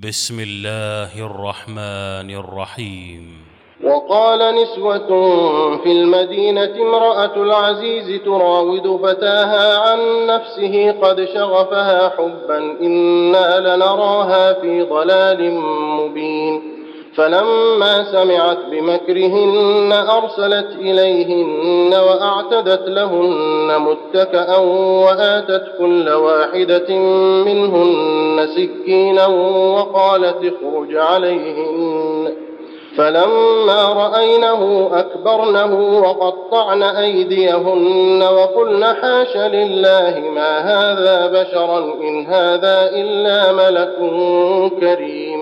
بسم الله الرحمن الرحيم. وقال نسوة في المدينة امرأة العزيز تراود فتاها عن نفسه قد شغفها حبا إنا لنراها في ضلال مبين. فلما سمعت بمكرهن أرسلت إليهن وأعتدت لهن متكأ وآتت كل واحدة منهن سكينا وقالت اخرج عليهن. فلما رأينه أكبرنه وقطعن أيديهن وقلن حاش لله ما هذا بشرا إن هذا إلا ملك كريم.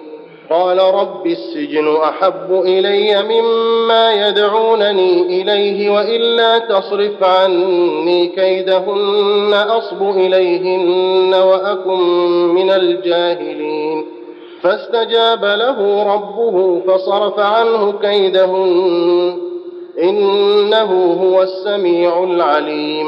قال رب السجن أحب إلي مما يدعونني إليه وإلا تصرف عني كيدهن أصب إليهن وأكن من الجاهلين. فاستجاب له ربه فصرف عنه كيدهن إنه هو السميع العليم.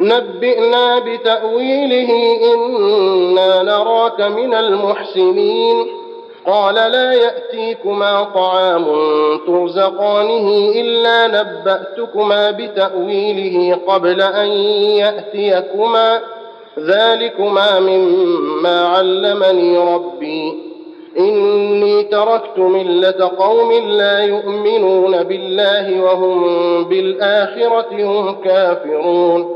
نبئنا بتأويله إنا نراك من المحسنين. قال لا يأتيكما طعام ترزقانه إلا نبأتكما بتأويله قبل أن يأتيكما. ذلكما مما علمني ربي. إني تركت ملة قوم لا يؤمنون بالله وهم بالآخرة هم كافرون.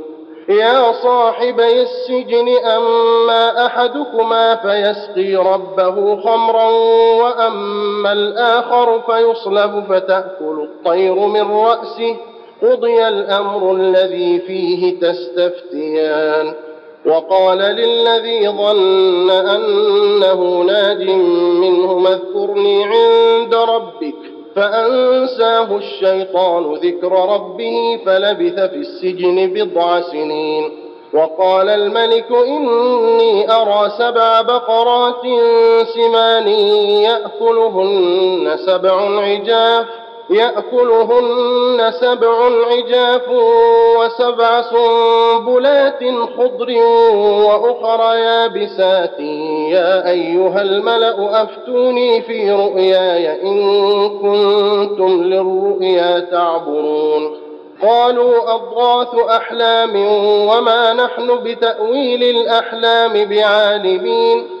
يا صاحبي السجن أما أحدكما فيسقي ربه خمرا وأما الآخر فيصلب فتأكل الطير من رأسه. قضي الأمر الذي فيه تستفتيان. وقال للذي ظن أنه ناج منه اذكرني عند ربك. فأنساه الشيطان ذكر ربه فلبث في السجن بضع سنين. وقال الملك إني أرى سبع بقرات سمان يأكلهن سبع عجاف. يأكلهن سبع عجاف وسبع سنبلات خضر وأخر يابسات. يا أيها الملأ أفتوني في رؤياي إن كنتم للرؤيا تعبرون. قالوا أضغاث أحلام وما نحن بتأويل الأحلام بعالمين.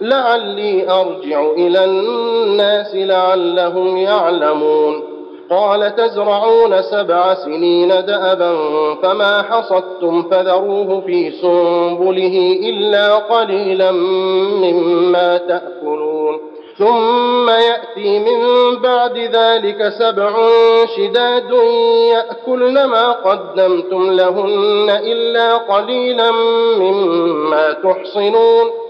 لعلي أرجع إلى الناس لعلهم يعلمون. قال تزرعون سبع سنين دأبا فما حصدتم فذروه في سنبله إلا قليلا مما تأكلون. ثم يأتي من بعد ذلك سبع شداد يأكلن ما قدمتم لهن إلا قليلا مما تحصنون.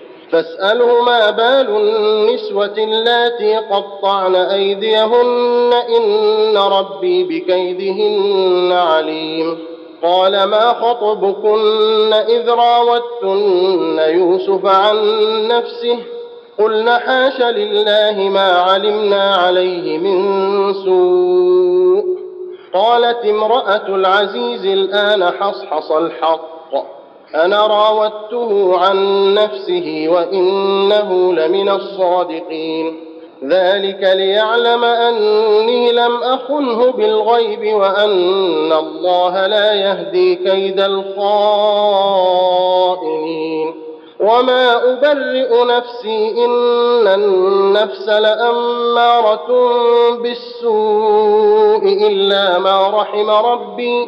فاسأله ما بال النسوة اللاتي قطعن أيديهن إن ربي بكيدهن عليم. قال ما خطبكن إذ راوتن يوسف عن نفسه؟ قلن حاش لله ما علمنا عليه من سوء. قالت امرأة العزيز الآن حصحص الحق. أنا راودته عن نفسه وإنه لمن الصادقين. ذلك ليعلم أني لم أخنه بالغيب وأن الله لا يهدي كيد الخائنين. وما أبرئ نفسي إن النفس لأمارة بالسوء إلا ما رحم ربي.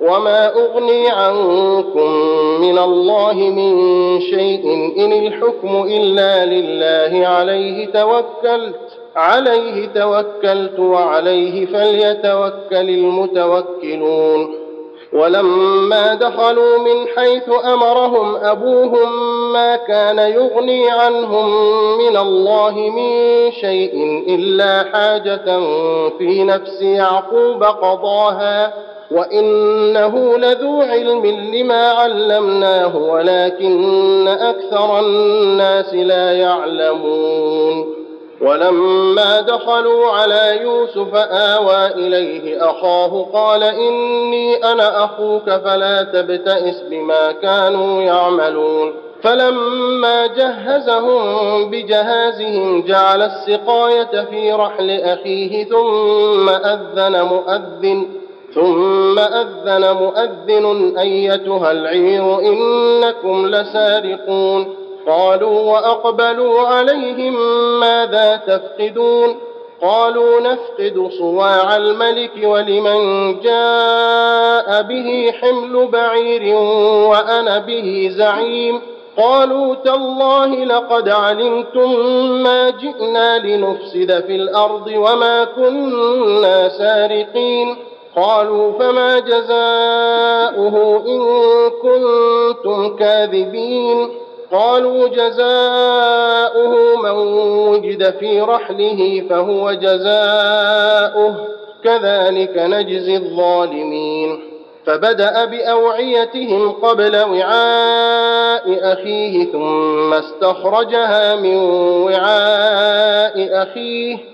وما اغني عنكم من الله من شيء ان الحكم الا لله عليه توكلت عليه توكلت وعليه فليتوكل المتوكلون. ولما دخلوا من حيث امرهم ابوهم ما كان يغني عنهم من الله من شيء الا حاجة في نفس يعقوب قضاها. وانه لذو علم لما علمناه ولكن أكثر الناس لا يعلمون ولما دخلوا على يوسف آوى إليه أخاه قال إني أنا أخوك فلا تبتئس بما كانوا يعملون فلما جهزهم بجهازهم جعل السقاية في رحل أخيه ثم أذن مؤذن ثم أذن مؤذن أيتها العير إنكم لسارقون. قالوا وأقبلوا عليهم ماذا تفقدون؟ قالوا نفقد صواع الملك ولمن جاء به حمل بعير وأنا به زعيم. قالوا تالله لقد علمتم ما جئنا لنفسد في الأرض وما كنا سارقين. قالوا فما جزاؤه إن كنتم كاذبين قالوا جزاؤه من وجد في رحله فهو جزاؤه كذلك نجزي الظالمين فبدأ بأوعيتهم قبل وعاء أخيه ثم استخرجها من وعاء أخيه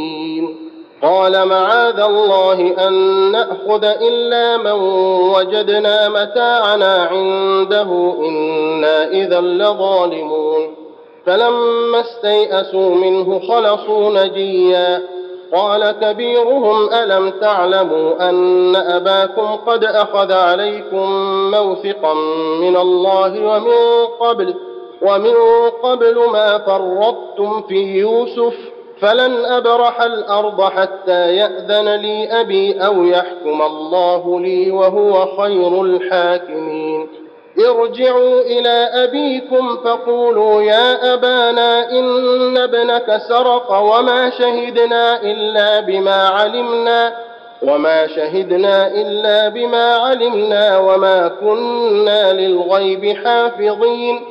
قال معاذ الله أن نأخذ إلا من وجدنا متاعنا عنده إنا إذا لظالمون. فلما استيئسوا منه خلصوا نجيا. قال كبيرهم ألم تعلموا أن أباكم قد أخذ عليكم موثقا من الله ومن قبل ومن قبل ما فرطتم في يوسف؟ فلن أبرح الأرض حتى يأذن لي أبي أو يحكم الله لي وهو خير الحاكمين. ارجعوا إلى أبيكم فقولوا يا أبانا إن ابنك سرق وما شهدنا إلا بما علمنا وما شهدنا إلا بما علمنا وما كنا للغيب حافظين.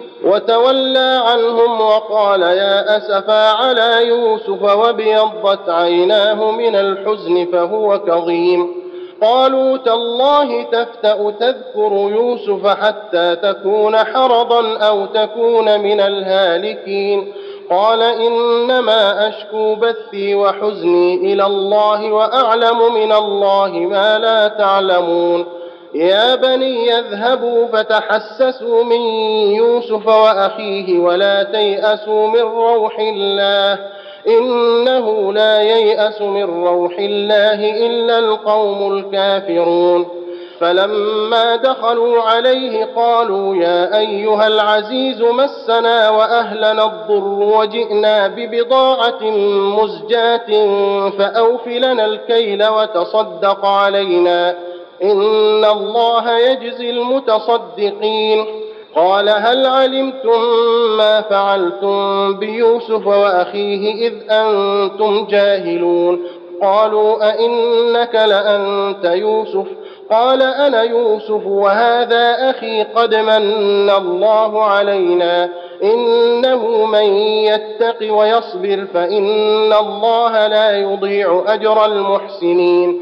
وتولى عنهم وقال يا اسفا على يوسف وابيضت عيناه من الحزن فهو كظيم. قالوا تالله تفتأ تذكر يوسف حتى تكون حرضا أو تكون من الهالكين. قال إنما أشكو بثي وحزني إلى الله وأعلم من الله ما لا تعلمون. يا بني اذهبوا فتحسسوا من يوسف وأخيه ولا تيأسوا من روح الله إنه لا ييأس من روح الله إلا القوم الكافرون فلما دخلوا عليه قالوا يا أيها العزيز مسنا وأهلنا الضر وجئنا ببضاعة مزجاة فاوف لنا الكيل وتصدق علينا ان الله يجزي المتصدقين قال هل علمتم ما فعلتم بيوسف واخيه اذ أنتم جاهلون قالوا ائنك لانت يوسف قال أنا يوسف وهذا أخي قد من الله علينا انه من يتق ويصبر فان الله لا يضيع اجر المحسنين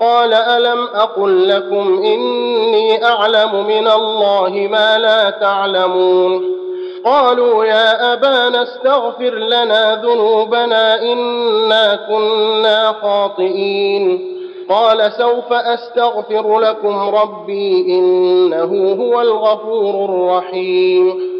قال ألم أقل لكم إني أعلم من الله ما لا تعلمون قالوا يا أبانا استغفر لنا ذنوبنا إنا كنا خاطئين قال سوف أستغفر لكم ربي إنه هو الغفور الرحيم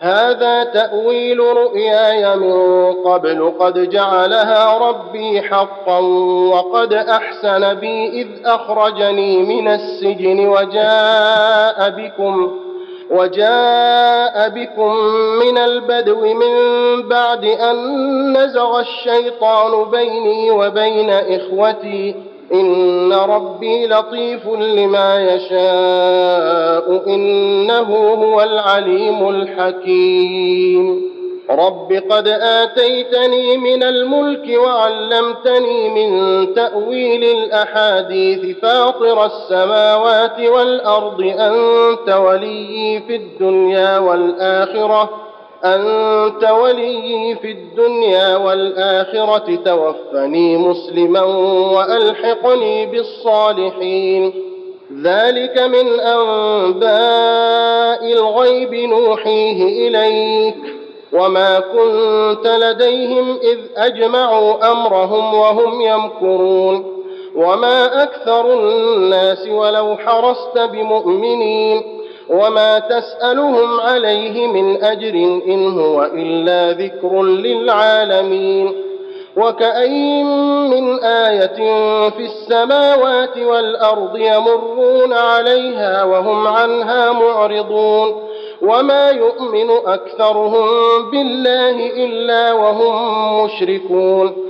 هذا تأويل رؤياي من قبل قد جعلها ربي حقا وقد أحسن بي إذ أخرجني من السجن وجاء بكم وجاء بكم من البدو من بعد أن نزغ الشيطان بيني وبين إخوتي إن ربي لطيف لما يشاء إنه هو العليم الحكيم رب قد آتيتني من الملك وعلمتني من تأويل الأحاديث فاطر السماوات والأرض أنت ولي في الدنيا والآخرة أنت ولي في الدنيا والآخرة توفني مسلما وألحقني بالصالحين. ذلك من أنباء الغيب نوحيه إليك. وما كنت لديهم إذ أجمعوا أمرهم وهم يمكرون. وما أكثر الناس ولو حرصت بمؤمنين. وما تسألهم عليه من أجر إن هو إلا ذكر للعالمين وكأين من آية في السماوات والأرض يمرون عليها وهم عنها معرضون وما يؤمن أكثرهم بالله إلا وهم مشركون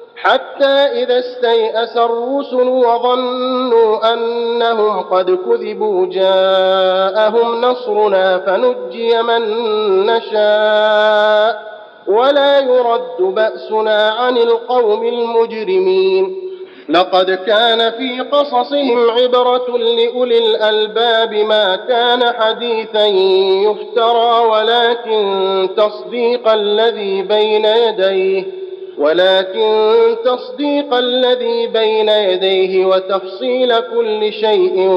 حتى إذا استيأس الرسل وظنوا أنهم قد كذبوا جاءهم نصرنا فنجي من نشاء ولا يرد بأسنا عن القوم المجرمين. لقد كان في قصصهم عبرة لأولي الألباب ما كان حديثا يفترى ولكن تصديق الذي بين يديه ولكن تصديق الذي بين يديه وتفصيل كل شيء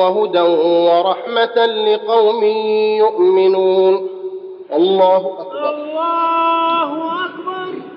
وهدى ورحمة لقوم يؤمنون. الله أكبر. الله أكبر.